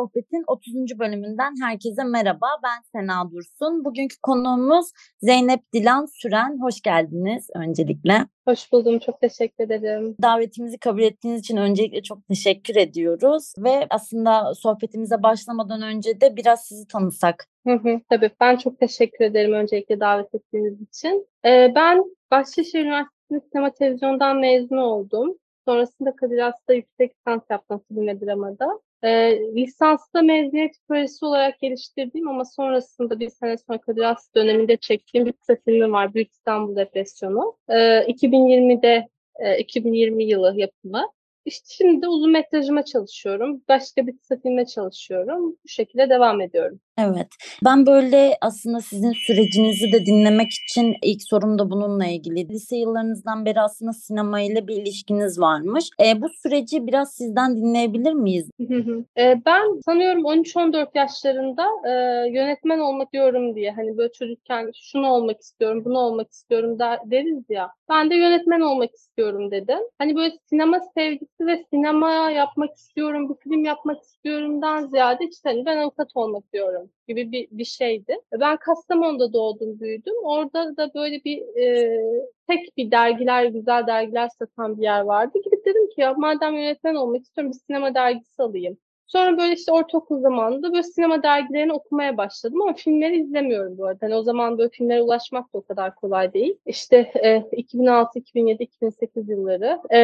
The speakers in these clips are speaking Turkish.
Sohbet'in 30. bölümünden herkese merhaba. Ben Sena Dursun. Bugünkü konuğumuz Zeynep Dilan Süren. Hoş geldiniz öncelikle. Hoş buldum. Çok teşekkür ederim. Davetimizi kabul ettiğiniz için öncelikle çok teşekkür ediyoruz. Ve aslında sohbetimize başlamadan önce de biraz sizi tanısak. Hı hı, tabii. Ben çok teşekkür ederim öncelikle davet ettiğiniz için. Ee, ben Bahçeşehir Üniversitesi Sinema Televizyon'dan mezun oldum. Sonrasında Kadir Has'ta yüksek lisans yaptım film ve dramada. E, lisansta mezuniyet projesi olarak geliştirdiğim ama sonrasında bir sene sonra Kadir döneminde çektiğim bir kısa filmim var. Büyük İstanbul Depresyonu. E, 2020'de e, 2020 yılı yapımı. İşte şimdi de uzun metrajıma çalışıyorum. Başka bir kısa filme çalışıyorum. Bu şekilde devam ediyorum. Evet. Ben böyle aslında sizin sürecinizi de dinlemek için ilk sorum da bununla ilgili. Lise yıllarınızdan beri aslında sinema ile bir ilişkiniz varmış. E, bu süreci biraz sizden dinleyebilir miyiz? e, ben sanıyorum 13-14 yaşlarında e, yönetmen olmak diyorum diye hani böyle çocukken şunu olmak istiyorum, bunu olmak istiyorum der, deriz ya. Ben de yönetmen olmak istiyorum dedim. Hani böyle sinema sevgisi ve sinema yapmak istiyorum, bir film yapmak istiyorumdan ziyade işte hani ben avukat olmak diyorum gibi bir, bir şeydi. Ben Kastamonu'da doğdum, büyüdüm. Orada da böyle bir e, tek bir dergiler, güzel dergiler satan bir yer vardı. Gidip dedim ki ya madem yönetmen olmak istiyorum bir sinema dergisi alayım. Sonra böyle işte ortaokul zamanında böyle sinema dergilerini okumaya başladım ama filmleri izlemiyorum bu arada. Hani o zaman böyle filmlere ulaşmak da o kadar kolay değil. İşte e, 2006, 2007, 2008 yılları. E,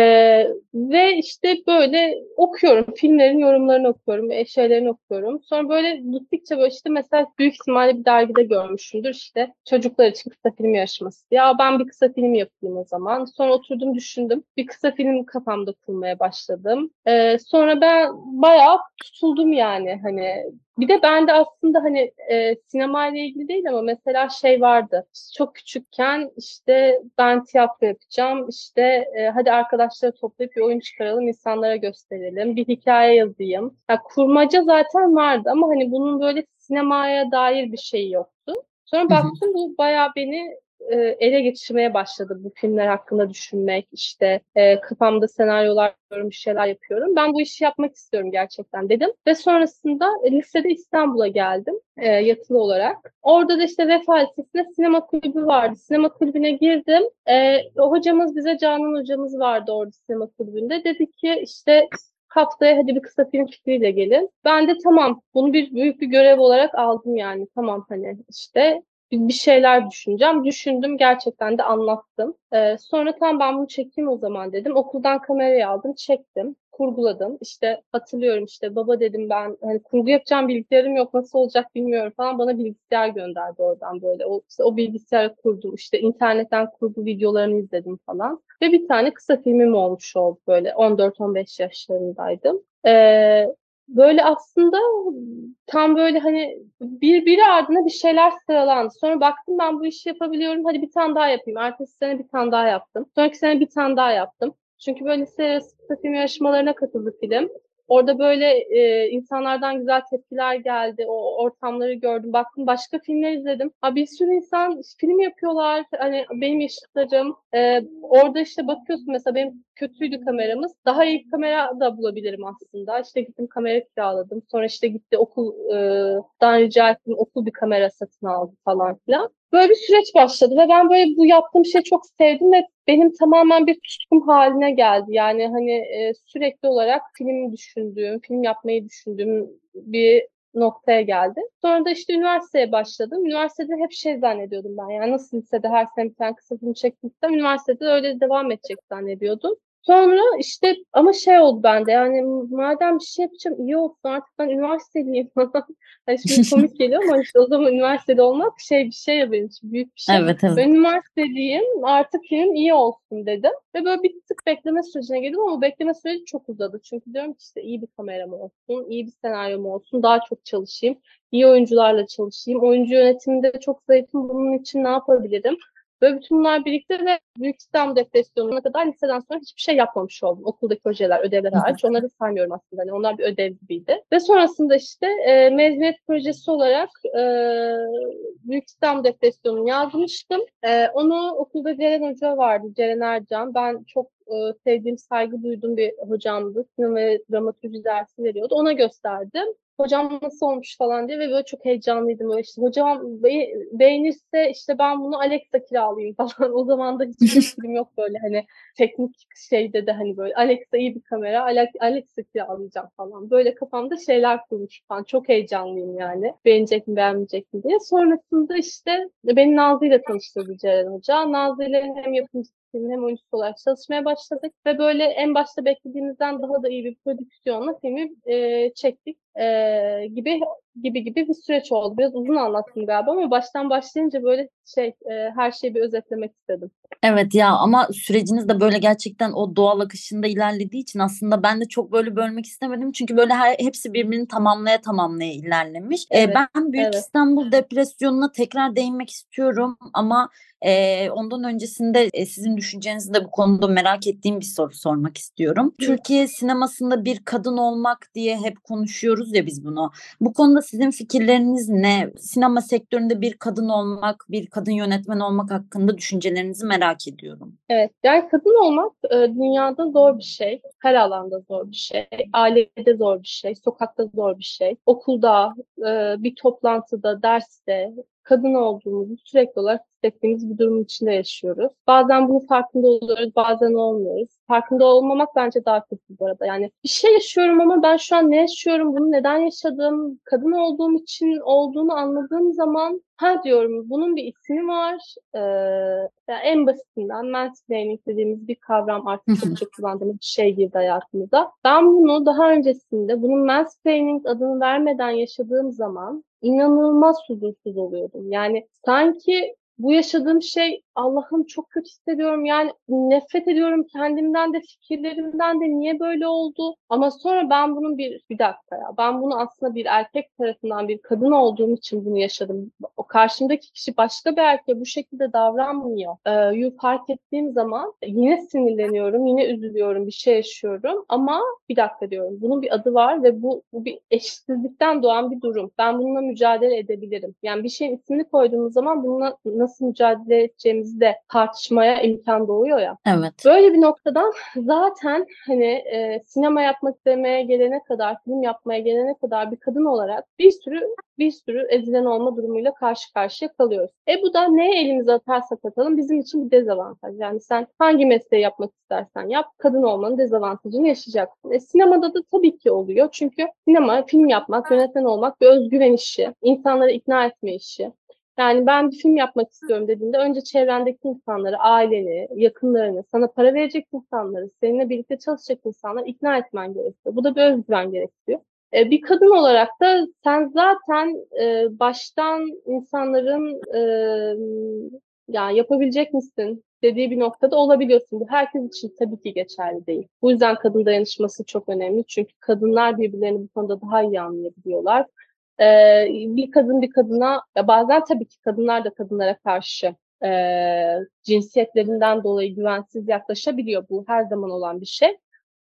ve işte böyle okuyorum. Filmlerin yorumlarını okuyorum, e, şeylerini okuyorum. Sonra böyle gittikçe böyle işte mesela büyük ihtimalle bir dergide görmüşümdür işte çocuklar için kısa film yarışması. Ya ben bir kısa film yapayım o zaman. Sonra oturdum düşündüm. Bir kısa film kafamda kurmaya başladım. E, sonra ben bayağı tutuldum yani hani bir de bende aslında hani e, sinema ile ilgili değil ama mesela şey vardı. Çok küçükken işte ben tiyatro yapacağım. işte e, hadi arkadaşları toplayıp bir oyun çıkaralım, insanlara gösterelim. Bir hikaye yazayım. Yani kurmaca zaten vardı ama hani bunun böyle sinemaya dair bir şey yoktu. Sonra baktım bu bayağı beni e, ele geçirmeye başladı bu filmler hakkında düşünmek işte e, kafamda senaryolar yapıyorum bir şeyler yapıyorum. Ben bu işi yapmak istiyorum gerçekten dedim ve sonrasında e, lisede İstanbul'a geldim e, yatılı olarak. Orada da işte Vefa Lisesi'nde sinema kulübü vardı. Sinema kulübüne girdim. E, hocamız bize Canan hocamız vardı orada sinema kulübünde. Dedi ki işte haftaya hadi bir kısa film fikriyle gelin. Ben de tamam bunu bir büyük bir görev olarak aldım yani. Tamam hani işte bir şeyler düşüneceğim. Düşündüm gerçekten de anlattım. Ee, sonra tam ben bunu çekeyim o zaman dedim. Okuldan kamerayı aldım çektim. Kurguladım. İşte hatırlıyorum işte baba dedim ben hani kurgu yapacağım bilgisayarım yok nasıl olacak bilmiyorum falan. Bana bilgisayar gönderdi oradan böyle. O, işte o bilgisayarı kurdum. İşte internetten kurgu videolarını izledim falan. Ve bir tane kısa filmim olmuş oldu böyle 14-15 yaşlarındaydım. Ee, böyle aslında tam böyle hani bir biri ardına bir şeyler sıralandı. Sonra baktım ben bu işi yapabiliyorum. Hadi bir tane daha yapayım. Ertesi sene bir tane daha yaptım. Sonraki sene bir tane daha yaptım. Çünkü böyle arası film yarışmalarına katıldı film. Orada böyle e, insanlardan güzel tepkiler geldi. O ortamları gördüm. Baktım başka filmler izledim. Ha, bir sürü insan film yapıyorlar. Hani benim yaşıtlarım. E, orada işte bakıyorsun mesela benim kötüydü kameramız. Daha iyi kamera da bulabilirim aslında. İşte gittim kamera kiraladım. Sonra işte gitti okuldan e, rica ettim. Okul bir kamera satın aldı falan filan. Böyle bir süreç başladı ve ben böyle bu yaptığım şeyi çok sevdim ve benim tamamen bir tutkum haline geldi. Yani hani e, sürekli olarak film düşündüğüm, film yapmayı düşündüğüm bir noktaya geldi. Sonra da işte üniversiteye başladım. Üniversitede hep şey zannediyordum ben. Yani nasıl lisede her sene bir tane kısa film çektiysem üniversitede öyle devam edecek zannediyordum. Sonra işte ama şey oldu bende yani madem bir şey yapacağım iyi olsun artık ben üniversiteliyim falan. hani şimdi komik geliyor ama işte o zaman üniversitede olmak şey bir şey ya benim için büyük bir şey. Evet, evet. Ben üniversiteliyim artık film iyi olsun dedim. Ve böyle bir tık bekleme sürecine girdim ama bekleme süreci çok uzadı. Çünkü diyorum ki işte iyi bir kameram olsun, iyi bir senaryom olsun, daha çok çalışayım, iyi oyuncularla çalışayım. Oyuncu yönetiminde çok zayıfım bunun için ne yapabilirim? Böyle bütün bunlar birlikte ve Büyük İstanbul Depresyonu'na kadar liseden sonra hiçbir şey yapmamış oldum. Okuldaki projeler, ödevler hariç. Onları saymıyorum aslında. Yani onlar bir ödev gibiydi. Ve sonrasında işte e, mezuniyet projesi olarak e, Büyük İstanbul Depresyonu'nu yazmıştım. E, onu okulda Ceren Hoca vardı, Ceren Ercan. Ben çok e, sevdiğim, saygı duyduğum bir hocamdı. Sinema ve dramaturji dersi veriyordu. Ona gösterdim hocam nasıl olmuş falan diye ve böyle çok heyecanlıydım. Böyle işte hocam be beğenirse işte ben bunu Alexa kiralayayım falan. O zaman da hiçbir film yok böyle hani teknik şeyde de hani böyle Alexa iyi bir kamera Alexa kiralayacağım falan. Böyle kafamda şeyler kurmuş falan. Çok heyecanlıyım yani. Beğenecek mi beğenmeyecek mi diye. Sonrasında işte beni Nazlı ile tanıştırdı Ceren Hoca. Nazlı ile hem yapımcı hem oyuncusu olarak çalışmaya başladık ve böyle en başta beklediğimizden daha da iyi bir prodüksiyonla filmi e, çektik e, gibi gibi gibi bir süreç oldu. Biraz uzun anlattım galiba ama baştan başlayınca böyle şey e, her şeyi bir özetlemek istedim. Evet ya ama süreciniz de böyle gerçekten o doğal akışında ilerlediği için aslında ben de çok böyle bölmek istemedim. Çünkü böyle her hepsi birbirini tamamlaya tamamlaya ilerlemiş. Evet, ee, ben Büyük evet. İstanbul depresyonuna tekrar değinmek istiyorum ama e, ondan öncesinde e, sizin düşüncenizi de bu konuda merak ettiğim bir soru sormak istiyorum. Türkiye sinemasında bir kadın olmak diye hep konuşuyoruz ya biz bunu. Bu konuda sizin fikirleriniz ne? Sinema sektöründe bir kadın olmak, bir kadın yönetmen olmak hakkında düşüncelerinizi merak ediyorum. Evet, yani kadın olmak e, dünyada zor bir şey. Her alanda zor bir şey. Ailede zor bir şey. Sokakta zor bir şey. Okulda, e, bir toplantıda, derste, kadın olduğumuzu sürekli olarak hissettiğimiz bir durumun içinde yaşıyoruz. Bazen bunun farkında oluyoruz, bazen olmuyoruz. Farkında olmamak bence daha kötü bu arada. Yani bir şey yaşıyorum ama ben şu an ne yaşıyorum, bunu neden yaşadım, kadın olduğum için olduğunu anladığım zaman ha diyorum bunun bir ismi var. Ee, yani en basitinden mansplaining dediğimiz bir kavram artık çok çok kullandığımız bir şey girdi hayatımıza. Ben bunu daha öncesinde bunun mansplaining adını vermeden yaşadığım zaman inanılmaz huzursuz oluyordum. Yani sanki bu yaşadığım şey Allah'ım çok kötü hissediyorum. Yani nefret ediyorum kendimden de fikirlerimden de niye böyle oldu? Ama sonra ben bunun bir bir dakika ya ben bunu aslında bir erkek tarafından bir kadın olduğum için bunu yaşadım. O karşımdaki kişi başka bir erkeğe bu şekilde davranmıyor. Ee, fark ettiğim zaman yine sinirleniyorum, yine üzülüyorum, bir şey yaşıyorum ama bir dakika diyorum. Bunun bir adı var ve bu, bu bir eşitsizlikten doğan bir durum. Ben bununla mücadele edebilirim. Yani bir şeyin ismini koyduğumuz zaman bununla nasıl mücadele edeceğimizi de tartışmaya imkan doğuyor ya. Evet. Böyle bir noktadan zaten hani e, sinema yapmak istemeye gelene kadar, film yapmaya gelene kadar bir kadın olarak bir sürü bir sürü ezilen olma durumuyla karşı karşıya kalıyoruz. E bu da neye elimize atarsak atalım bizim için bir dezavantaj. Yani sen hangi mesleği yapmak istersen yap, kadın olmanın dezavantajını yaşayacaksın. E sinemada da tabii ki oluyor. Çünkü sinema, film yapmak, yönetmen olmak bir özgüven işi, insanları ikna etme işi. Yani ben bir film yapmak istiyorum dediğinde önce çevrendeki insanları, aileni, yakınlarını, sana para verecek insanları, seninle birlikte çalışacak insanları ikna etmen gerekiyor. Bu da bir özgüven gerekiyor. E, bir kadın olarak da sen zaten e, baştan insanların e, yani yapabilecek misin dediği bir noktada olabiliyorsun. Bu herkes için tabii ki geçerli değil. Bu yüzden kadın dayanışması çok önemli. Çünkü kadınlar birbirlerini bu konuda daha iyi anlayabiliyorlar e, bir kadın bir kadına ya bazen tabii ki kadınlar da kadınlara karşı e, cinsiyetlerinden dolayı güvensiz yaklaşabiliyor. Bu her zaman olan bir şey.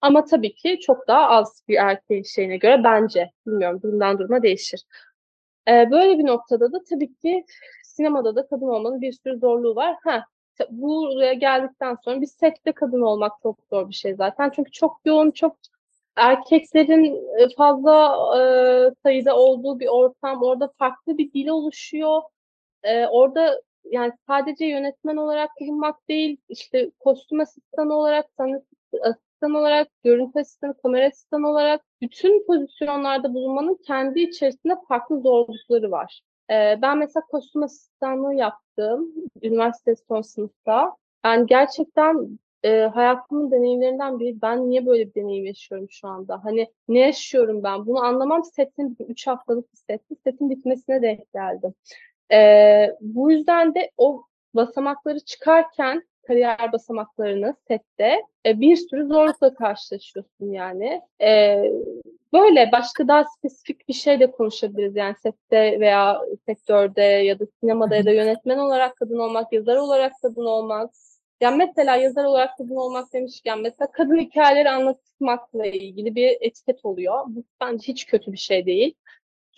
Ama tabii ki çok daha az bir erkeğin şeyine göre bence. Bilmiyorum durumdan duruma değişir. E, böyle bir noktada da tabii ki sinemada da kadın olmanın bir sürü zorluğu var. Ha, buraya geldikten sonra bir sette kadın olmak çok zor bir şey zaten. Çünkü çok yoğun, çok erkeklerin e, fazla e, sayıda olduğu bir ortam, orada farklı bir dil oluşuyor. E, orada yani sadece yönetmen olarak bulunmak değil, işte kostüm asistanı olarak, sanat asistan olarak, görüntü asistanı, kamera asistanı olarak bütün pozisyonlarda bulunmanın kendi içerisinde farklı zorlukları var. E, ben mesela kostüm asistanlığı yaptım üniversite son sınıfta. Ben gerçekten e, hayatımın deneyimlerinden biri. Ben niye böyle bir deneyim yaşıyorum şu anda? Hani ne yaşıyorum ben? Bunu anlamam setin 3 haftalık bir setti. Setin bitmesine denk geldim. E, bu yüzden de o basamakları çıkarken kariyer basamaklarını sette e, bir sürü zorlukla karşılaşıyorsun yani. E, böyle başka daha spesifik bir şey de konuşabiliriz. Yani sette veya sektörde ya da sinemada ya da yönetmen olarak kadın olmak, yazar olarak kadın olmak. Yani mesela yazar olarak kadın olmak demişken mesela kadın hikayeleri anlatmakla ilgili bir etiket oluyor. Bu bence hiç kötü bir şey değil.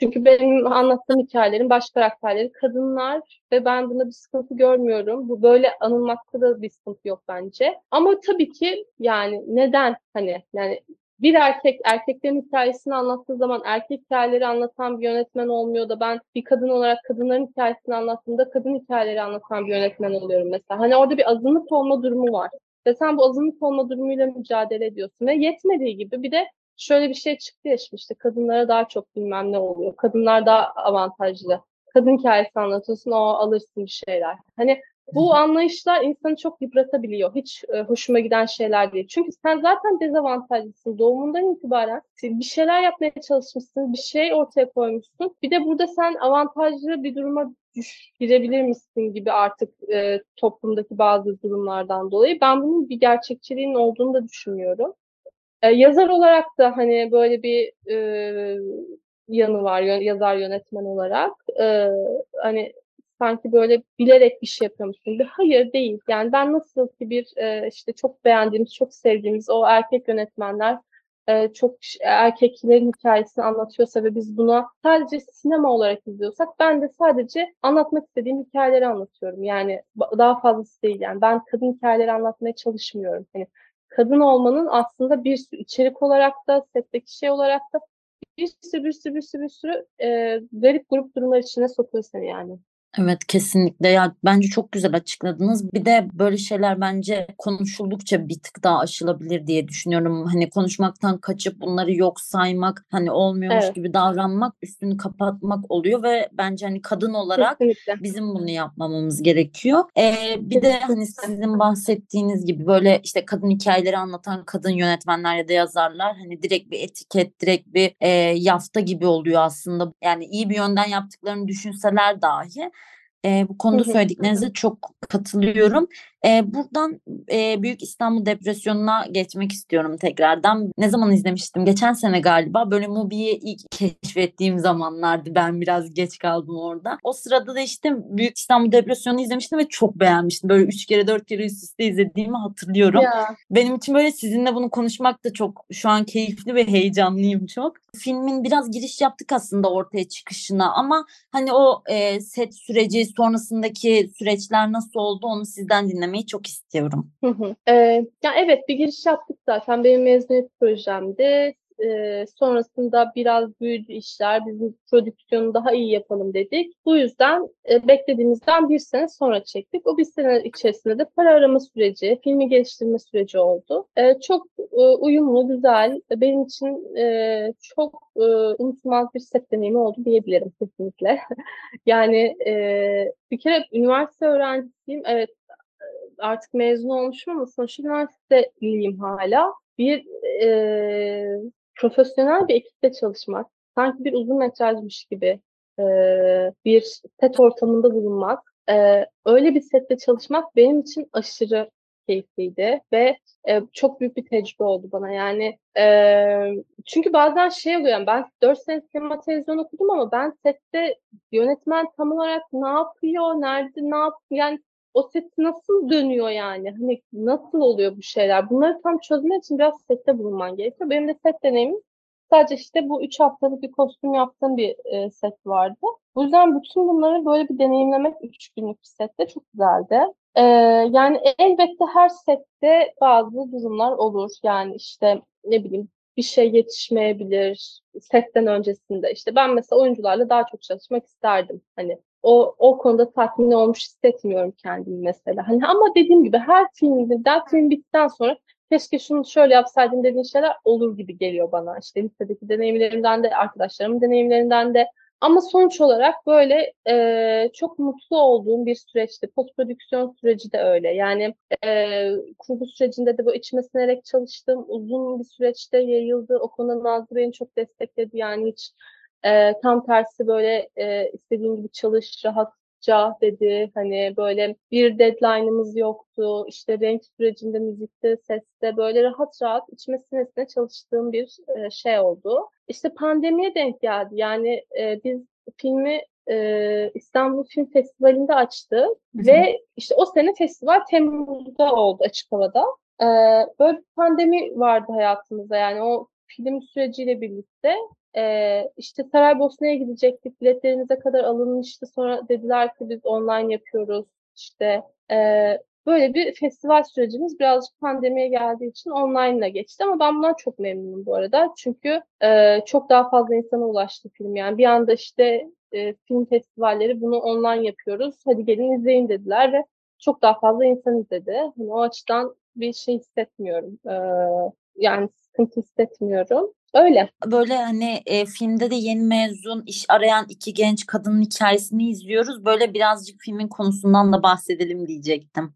Çünkü benim anlattığım hikayelerin baş karakterleri kadınlar ve ben bunda bir sıkıntı görmüyorum. Bu böyle anılmakta da bir sıkıntı yok bence. Ama tabii ki yani neden hani yani bir erkek erkeklerin hikayesini anlattığı zaman erkek hikayeleri anlatan bir yönetmen olmuyor da ben bir kadın olarak kadınların hikayesini anlattığımda kadın hikayeleri anlatan bir yönetmen oluyorum mesela. Hani orada bir azınlık olma durumu var. Ve sen bu azınlık olma durumuyla mücadele ediyorsun. Ve yetmediği gibi bir de şöyle bir şey çıktı ya işte kadınlara daha çok bilmem ne oluyor. Kadınlar daha avantajlı. Kadın hikayesi anlatıyorsun o alırsın bir şeyler. Hani bu anlayışlar insanı çok yıpratabiliyor. Hiç e, hoşuma giden şeyler değil. Çünkü sen zaten dezavantajlısın. Doğumundan itibaren bir şeyler yapmaya çalışmışsın. Bir şey ortaya koymuşsun. Bir de burada sen avantajlı bir duruma düş, girebilir misin gibi artık e, toplumdaki bazı durumlardan dolayı. Ben bunun bir gerçekçiliğin olduğunu da düşünüyorum. E, yazar olarak da hani böyle bir e, yanı var yazar yönetmen olarak. E, hani sanki böyle bilerek bir şey yapıyormuşsun gibi. Hayır değil. Yani ben nasıl ki bir e, işte çok beğendiğimiz, çok sevdiğimiz o erkek yönetmenler e, çok erkeklerin hikayesini anlatıyorsa ve biz buna sadece sinema olarak izliyorsak ben de sadece anlatmak istediğim hikayeleri anlatıyorum. Yani daha fazlası değil. Yani ben kadın hikayeleri anlatmaya çalışmıyorum. Hani kadın olmanın aslında bir sürü içerik olarak da setteki şey olarak da bir sürü bir sürü bir sürü bir sürü e, garip grup durumlar içine sokuyor seni yani. Evet kesinlikle ya bence çok güzel açıkladınız. Bir de böyle şeyler bence konuşuldukça bir tık daha aşılabilir diye düşünüyorum. Hani konuşmaktan kaçıp bunları yok saymak, hani olmuyormuş Evet. gibi davranmak, üstünü kapatmak oluyor ve bence hani kadın olarak Kesinlikle. bizim bunu yapmamamız gerekiyor. Ee, bir de hani sizin bahsettiğiniz gibi böyle işte kadın hikayeleri anlatan kadın yönetmenler ya da yazarlar hani direkt bir etiket, direkt bir e, yafta gibi oluyor aslında. Yani iyi bir yönden yaptıklarını düşünseler dahi e, bu konuda söylediklerinize çok katılıyorum. E, buradan e, Büyük İstanbul Depresyonu'na geçmek istiyorum tekrardan. Ne zaman izlemiştim? Geçen sene galiba. Böyle Mubi'yi ilk keşfettiğim zamanlardı. Ben biraz geç kaldım orada. O sırada da işte Büyük İstanbul Depresyonu'nu izlemiştim ve çok beğenmiştim. Böyle üç kere dört kere üst üste izlediğimi hatırlıyorum. Ya. Benim için böyle sizinle bunu konuşmak da çok şu an keyifli ve heyecanlıyım çok. Filmin biraz giriş yaptık aslında ortaya çıkışına ama hani o e, set süreci sonrasındaki süreçler nasıl oldu onu sizden dinlemeyi çok istiyorum. Hı hı. Ee, ya evet bir giriş yaptık zaten. Benim mezuniyet projemdi. Ee, sonrasında biraz büyüdü işler. Bizim prodüksiyonu daha iyi yapalım dedik. Bu yüzden e, beklediğimizden bir sene sonra çektik. O bir sene içerisinde de para arama süreci, filmi geliştirme süreci oldu. Ee, çok e, uyumlu, güzel. Benim için e, çok e, unutulmaz bir set deneyimi oldu diyebilirim kesinlikle. yani e, bir kere üniversite öğrencisiyim. Evet artık mezun olmuşum ama sonuçta üniversiteliyim hala. Bir e, profesyonel bir ekiple çalışmak, sanki bir uzun metrajmış gibi e, bir set ortamında bulunmak, e, öyle bir sette çalışmak benim için aşırı keyifliydi ve e, çok büyük bir tecrübe oldu bana. Yani e, çünkü bazen şey oluyor, ben 4 sene sinema televizyon okudum ama ben sette yönetmen tam olarak ne yapıyor, nerede ne yapıyor, yani o set nasıl dönüyor yani? Hani nasıl oluyor bu şeyler? Bunları tam çözmek için biraz sette bulunman gerekiyor. Benim de set deneyimim sadece işte bu üç haftalık bir kostüm yaptığım bir e, set vardı. Bu yüzden bütün bunları böyle bir deneyimlemek üç günlük bir sette çok güzeldi. Ee, yani elbette her sette bazı durumlar olur. Yani işte ne bileyim bir şey yetişmeyebilir setten öncesinde. İşte ben mesela oyuncularla daha çok çalışmak isterdim. Hani o, o konuda tatmin olmuş hissetmiyorum kendimi mesela. Hani ama dediğim gibi her filmden film bittikten sonra keşke şunu şöyle yapsaydım dediğin şeyler olur gibi geliyor bana. İşte lisedeki deneyimlerimden de, arkadaşlarımın deneyimlerinden de. Ama sonuç olarak böyle e, çok mutlu olduğum bir süreçti. Post prodüksiyon süreci de öyle. Yani e, kurgu sürecinde de bu içime sinerek çalıştım. Uzun bir süreçte yayıldı. O konuda Nazlı beni çok destekledi. Yani hiç e, tam tersi böyle e, istediğin gibi çalış, rahat rahatça dedi. Hani böyle bir deadline'ımız yoktu. İşte renk sürecinde, müzikte, seste böyle rahat rahat içime sinesine çalıştığım bir e, şey oldu. İşte pandemiye denk geldi. Yani e, biz filmi e, İstanbul Film Festivali'nde açtı ve işte o sene festival Temmuz'da oldu açık havada. E, böyle bir pandemi vardı hayatımızda yani o film süreciyle birlikte e, işte Saraybosna'ya gidecektik. Biletlerimize kadar alınmıştı. Sonra dediler ki biz online yapıyoruz. İşte e, böyle bir festival sürecimiz birazcık pandemiye geldiği için online ile geçti. Ama ben bundan çok memnunum bu arada. Çünkü e, çok daha fazla insana ulaştı film. Yani bir anda işte e, film festivalleri bunu online yapıyoruz. Hadi gelin izleyin dediler ve çok daha fazla insan izledi. Hani o açıdan bir şey hissetmiyorum. E, yani sıkıntı hissetmiyorum. Öyle. Böyle hani e, filmde de yeni mezun iş arayan iki genç kadının hikayesini izliyoruz. Böyle birazcık filmin konusundan da bahsedelim diyecektim.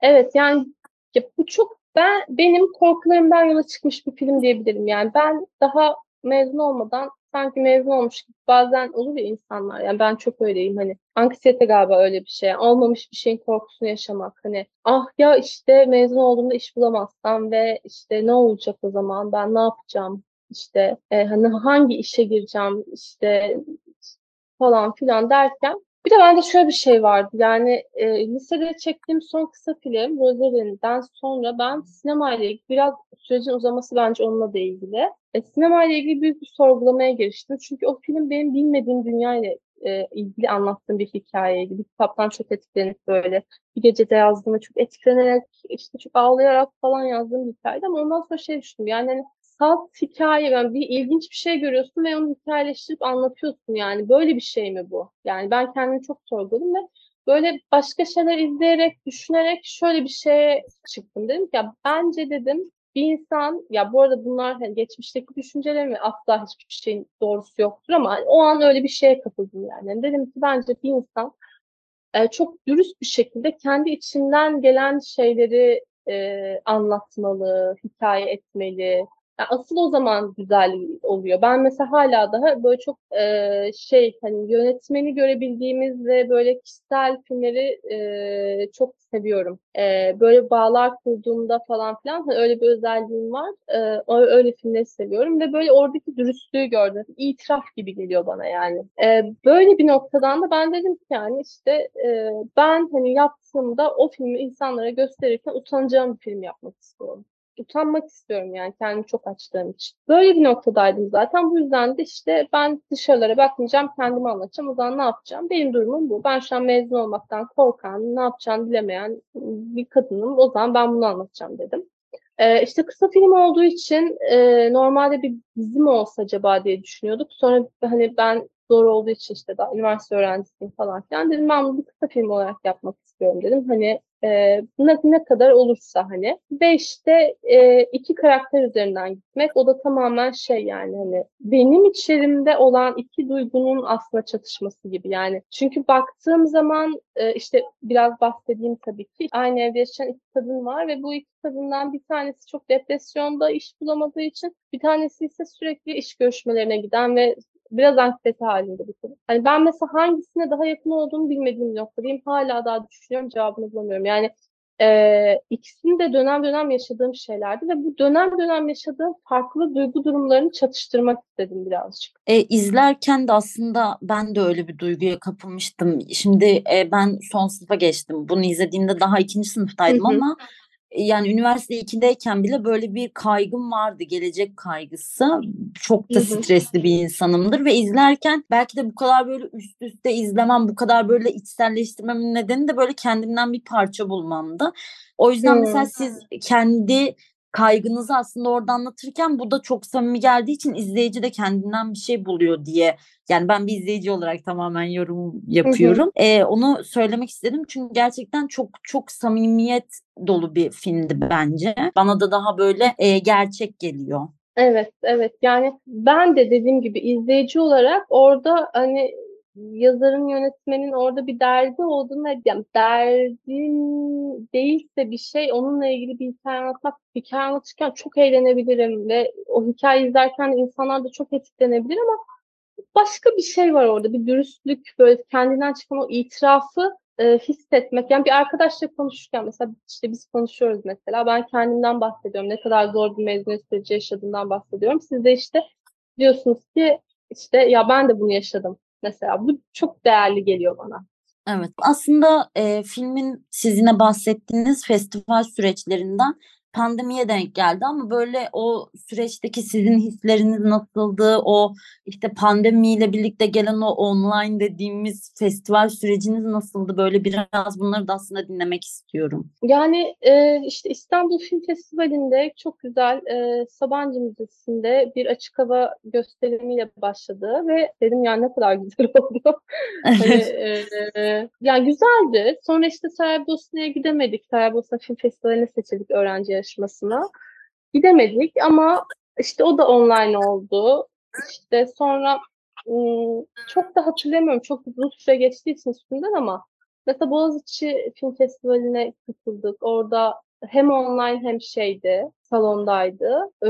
Evet yani ya bu çok ben benim korkularımdan yola çıkmış bir film diyebilirim. Yani ben daha mezun olmadan sanki mezun olmuş gibi bazen olur ya insanlar. Yani ben çok öyleyim hani anksiyete galiba öyle bir şey. Olmamış bir şeyin korkusunu yaşamak. Hani ah ya işte mezun olduğumda iş bulamazsam ve işte ne olacak o zaman ben ne yapacağım işte e, hani hangi işe gireceğim işte falan filan derken bir de bende şöyle bir şey vardı. Yani e, lisede çektiğim son kısa film Rosalie'den sonra ben sinema ile ilgili biraz sürecin uzaması bence onunla da ilgili. E, sinema ile ilgili büyük bir sorgulamaya giriştim. Çünkü o film benim bilmediğim dünya ile e, ilgili anlattığım bir hikayeydi. Bir kitaptan çok etkilenip böyle bir gecede yazdığımda çok etkilenerek işte çok ağlayarak falan yazdığım bir hikayeydi ama ondan sonra şey düşündüm yani hani salt hikaye yani bir ilginç bir şey görüyorsun ve onu hikayeleştirip anlatıyorsun yani böyle bir şey mi bu? Yani ben kendimi çok sorguladım ve böyle başka şeyler izleyerek, düşünerek şöyle bir şeye çıktım. Dedim ki ya bence dedim bir insan ya bu arada bunlar hani geçmişteki düşüncelerim ve asla hiçbir şeyin doğrusu yoktur ama o an öyle bir şeye kapıldım yani. yani dedim ki bence bir insan e, çok dürüst bir şekilde kendi içinden gelen şeyleri e, anlatmalı, hikaye etmeli, yani asıl o zaman güzel oluyor. Ben mesela hala daha böyle çok e, şey hani yönetmeni görebildiğimiz ve böyle kişisel filmleri e, çok seviyorum. E, böyle bağlar kurduğumda falan filan hani öyle bir özelliğim var. E, öyle filmleri seviyorum ve böyle oradaki dürüstlüğü gördüm. İtiraf gibi geliyor bana yani. E, böyle bir noktadan da ben dedim ki yani işte e, ben hani yaptığımda o filmi insanlara gösterirken utanacağım bir film yapmak istiyorum utanmak istiyorum yani kendimi çok açtığım için. Böyle bir noktadaydım zaten. Bu yüzden de işte ben dışarılara bakmayacağım, kendimi anlatacağım. O zaman ne yapacağım? Benim durumum bu. Ben şu an mezun olmaktan korkan, ne yapacağını bilemeyen bir kadınım. O zaman ben bunu anlatacağım dedim. Ee, işte kısa film olduğu için e, normalde bir dizi mi olsa acaba diye düşünüyorduk. Sonra hani ben zor olduğu için işte daha üniversite öğrencisiyim falan filan dedim ben bunu kısa film olarak yapmak istiyorum dedim. Hani e, ne, ne kadar olursa hani. Ve işte e, iki karakter üzerinden gitmek o da tamamen şey yani hani benim içerimde olan iki duygunun aslında çatışması gibi yani. Çünkü baktığım zaman e, işte biraz bahsedeyim tabii ki. Aynı evde yaşayan iki kadın var ve bu iki kadından bir tanesi çok depresyonda iş bulamadığı için bir tanesi ise sürekli iş görüşmelerine giden ve biraz anksiyete halinde bir konu. Hani ben mesela hangisine daha yakın olduğunu bilmediğim noktadayım. Hala daha düşünüyorum cevabını bulamıyorum. Yani e, ikisini de dönem dönem yaşadığım şeylerdi ve bu dönem dönem yaşadığım farklı duygu durumlarını çatıştırmak istedim birazcık. E, izlerken de aslında ben de öyle bir duyguya kapılmıştım. Şimdi e, ben son sınıfa geçtim. Bunu izlediğimde daha ikinci sınıftaydım ama yani üniversite 2'deyken bile böyle bir kaygım vardı. Gelecek kaygısı. Çok da stresli bir insanımdır ve izlerken belki de bu kadar böyle üst üste izlemem, bu kadar böyle içselleştirmemin nedeni de böyle kendimden bir parça bulmamdı. O yüzden hmm. mesela siz kendi kaygınızı aslında orada anlatırken bu da çok samimi geldiği için izleyici de kendinden bir şey buluyor diye yani ben bir izleyici olarak tamamen yorum yapıyorum. Hı hı. Ee, onu söylemek istedim çünkü gerçekten çok çok samimiyet dolu bir filmdi bence. Bana da daha böyle e, gerçek geliyor. Evet, evet. Yani ben de dediğim gibi izleyici olarak orada hani yazarın yönetmenin orada bir derdi olduğunu yani derdin değilse bir şey onunla ilgili bir hikaye anlatmak hikaye anlatırken çok eğlenebilirim ve o hikaye izlerken insanlar da çok etkilenebilir ama başka bir şey var orada. Bir dürüstlük, böyle kendinden çıkan o itirafı e, hissetmek. Yani bir arkadaşla konuşurken mesela işte biz konuşuyoruz mesela. Ben kendimden bahsediyorum. Ne kadar zor bir mezuniyet süreci yaşadığımdan bahsediyorum. Siz de işte diyorsunuz ki işte ya ben de bunu yaşadım mesela. Bu çok değerli geliyor bana. Evet. Aslında e, filmin sizine bahsettiğiniz festival süreçlerinden pandemiye denk geldi ama böyle o süreçteki sizin hisleriniz nasıldı? O işte pandemiyle birlikte gelen o online dediğimiz festival süreciniz nasıldı? Böyle biraz bunları da aslında dinlemek istiyorum. Yani e, işte İstanbul Film Festivali'nde çok güzel e, Sabancı Müzesi'nde bir açık hava gösterimiyle başladı ve dedim yani ne kadar güzel oldu. hani, e, e, yani güzeldi. Sonra işte Saraybosna'ya gidemedik. Saraybosna Film Festivali'ne seçildik öğrenci yarışmasına. Gidemedik ama işte o da online oldu. İşte sonra çok da hatırlamıyorum. Çok uzun süre geçtiği için üstünden ama mesela Boğaziçi Film Festivali'ne katıldık. Orada hem online hem şeydi, salondaydı. Ee,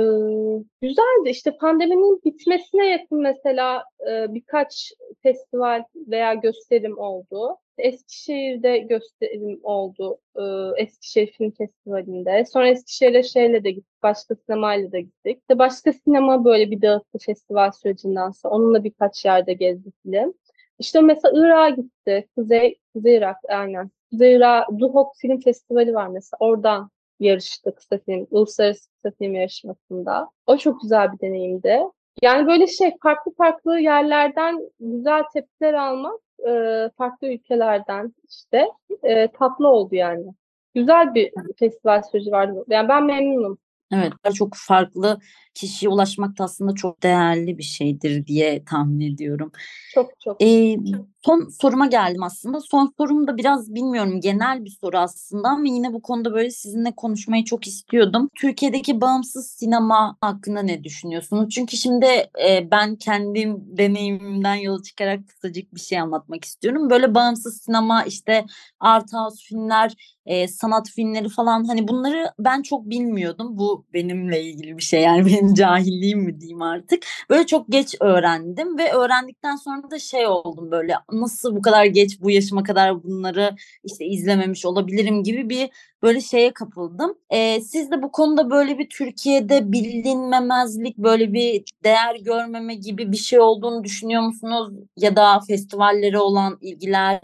güzeldi. İşte pandeminin bitmesine yakın mesela e, birkaç festival veya gösterim oldu. Eskişehir'de gösterim oldu. Ee, Eskişehir Film Festivali'nde. Sonra Eskişehir'e şeyle de gittik. Başka sinemayla da gittik. İşte başka sinema böyle bir dağıttı festival sürecinden sonra. Onunla birkaç yerde gezdi film. İşte mesela Irak'a gitti. Kuzey, Kuzey Irak aynen. Irak Duhok Film Festivali var mesela. Oradan yarıştı kısa film, uluslararası kısa film yarışmasında. O çok güzel bir deneyimdi. Yani böyle şey farklı farklı yerlerden güzel tepkiler almak e, farklı ülkelerden işte e, tatlı oldu yani. Güzel bir festival süreci vardı. Yani ben memnunum. Evet, çok farklı kişiye ulaşmak da aslında çok değerli bir şeydir diye tahmin ediyorum. Çok çok. Ee, son soruma geldim aslında. Son sorum da biraz bilmiyorum genel bir soru aslında ama yine bu konuda böyle sizinle konuşmayı çok istiyordum. Türkiye'deki bağımsız sinema hakkında ne düşünüyorsunuz? Çünkü şimdi e, ben kendim deneyimimden yola çıkarak kısacık bir şey anlatmak istiyorum. Böyle bağımsız sinema işte art house filmler, e, sanat filmleri falan hani bunları ben çok bilmiyordum. Bu benimle ilgili bir şey yani benim cahilliğim mi diyeyim artık. Böyle çok geç öğrendim ve öğrendikten sonra da şey oldum böyle nasıl bu kadar geç bu yaşıma kadar bunları işte izlememiş olabilirim gibi bir böyle şeye kapıldım. Ee, siz de bu konuda böyle bir Türkiye'de bilinmemezlik böyle bir değer görmeme gibi bir şey olduğunu düşünüyor musunuz? Ya da festivallere olan ilgiler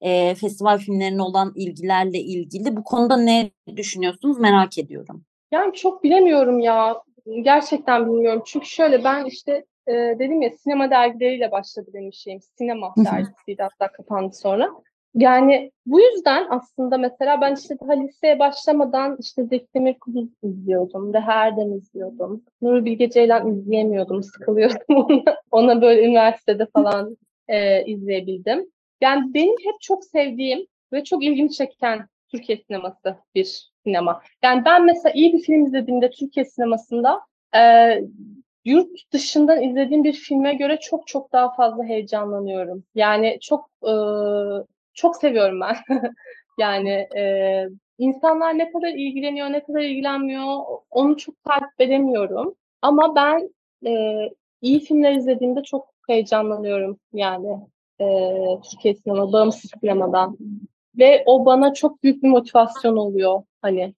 e, festival filmlerine olan ilgilerle ilgili bu konuda ne düşünüyorsunuz merak ediyorum. Yani çok bilemiyorum ya. Gerçekten bilmiyorum. Çünkü şöyle ben işte e, dedim ya sinema dergileriyle başladı benim şeyim. Sinema dergisiydi hatta kapandı sonra. Yani bu yüzden aslında mesela ben işte daha liseye başlamadan işte Zeki Demirkubuz izliyordum. Reha Erdem izliyordum. Nuri Bilge Ceylan izleyemiyordum. Sıkılıyordum ona. Ona böyle üniversitede falan e, izleyebildim. Yani benim hep çok sevdiğim ve çok ilgimi çeken Türkiye sineması bir sinema. Yani ben mesela iyi bir film izlediğimde Türkiye sinemasında e, yurt dışından izlediğim bir filme göre çok çok daha fazla heyecanlanıyorum. Yani çok e, çok seviyorum ben. yani e, insanlar ne kadar ilgileniyor, ne kadar ilgilenmiyor onu çok takip edemiyorum. Ama ben e, iyi filmler izlediğimde çok heyecanlanıyorum yani e, Türkiye sinema, bağımsız sinemadan. Ve o bana çok büyük bir motivasyon oluyor. Hani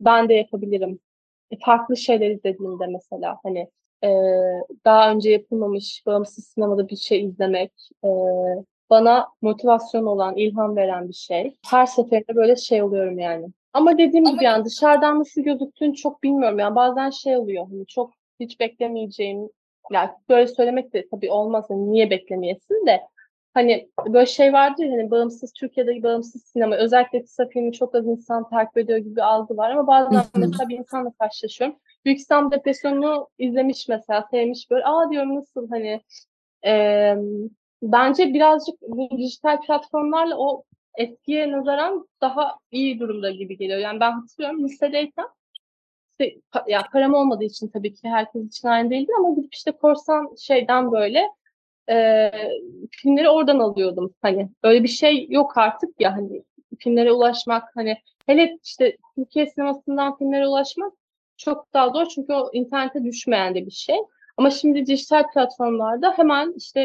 ben de yapabilirim. E, farklı şeyler izlediğimde mesela hani e, daha önce yapılmamış bağımsız sinemada bir şey izlemek e, bana motivasyon olan, ilham veren bir şey. Her seferinde böyle şey oluyorum yani. Ama dediğim gibi yani dışarıdan nasıl gözüktüğünü çok bilmiyorum. Yani bazen şey oluyor hani çok hiç beklemeyeceğim yani böyle söylemek de tabii olmaz. Yani niye beklemeyesin de hani böyle şey vardır hani bağımsız Türkiye'de bağımsız sinema özellikle kısa filmi çok az insan takip ediyor gibi bir algı var ama bazen mesela bir insanla karşılaşıyorum. Büyük İstanbul Depresyonu'nu izlemiş mesela sevmiş böyle aa diyorum nasıl hani e, bence birazcık bu dijital platformlarla o etkiye nazaran daha iyi durumda gibi geliyor. Yani ben hatırlıyorum lisedeyken işte, ya param olmadığı için tabii ki herkes için aynı değildi ama gidip işte korsan şeyden böyle e, filmleri oradan alıyordum. Hani öyle bir şey yok artık ya hani filmlere ulaşmak hani hele işte Türkiye sinemasından filmlere ulaşmak çok daha zor çünkü o internete düşmeyen de bir şey. Ama şimdi dijital platformlarda hemen işte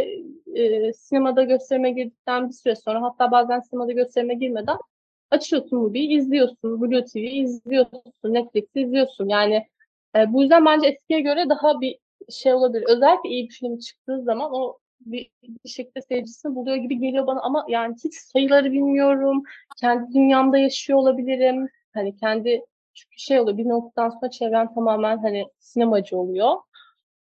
e, sinemada gösterime girdikten bir süre sonra hatta bazen sinemada gösterime girmeden açıyorsun Mubi'yi izliyorsun. Blue TV izliyorsun. Netflix'i izliyorsun. Yani e, bu yüzden bence eskiye göre daha bir şey olabilir. Özellikle iyi bir film çıktığı zaman o bir, bir şekilde seyircisini buluyor gibi geliyor bana ama yani hiç sayıları bilmiyorum. Kendi dünyamda yaşıyor olabilirim. Hani kendi çünkü şey oluyor bir noktadan sonra çevren tamamen hani sinemacı oluyor.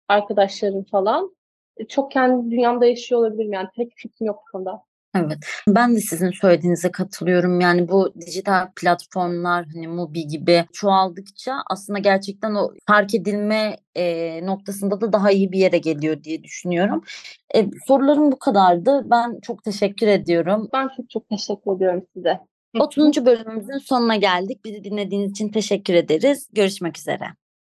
Arkadaşlarım falan. E, Çok kendi dünyamda yaşıyor olabilirim yani pek fikrim yok bu konuda. Evet. Ben de sizin söylediğinize katılıyorum. Yani bu dijital platformlar hani Mubi gibi çoğaldıkça aslında gerçekten o fark edilme e, noktasında da daha iyi bir yere geliyor diye düşünüyorum. E, sorularım bu kadardı. Ben çok teşekkür ediyorum. Ben çok çok teşekkür ediyorum size. 30. bölümümüzün sonuna geldik. Bizi dinlediğiniz için teşekkür ederiz. Görüşmek üzere.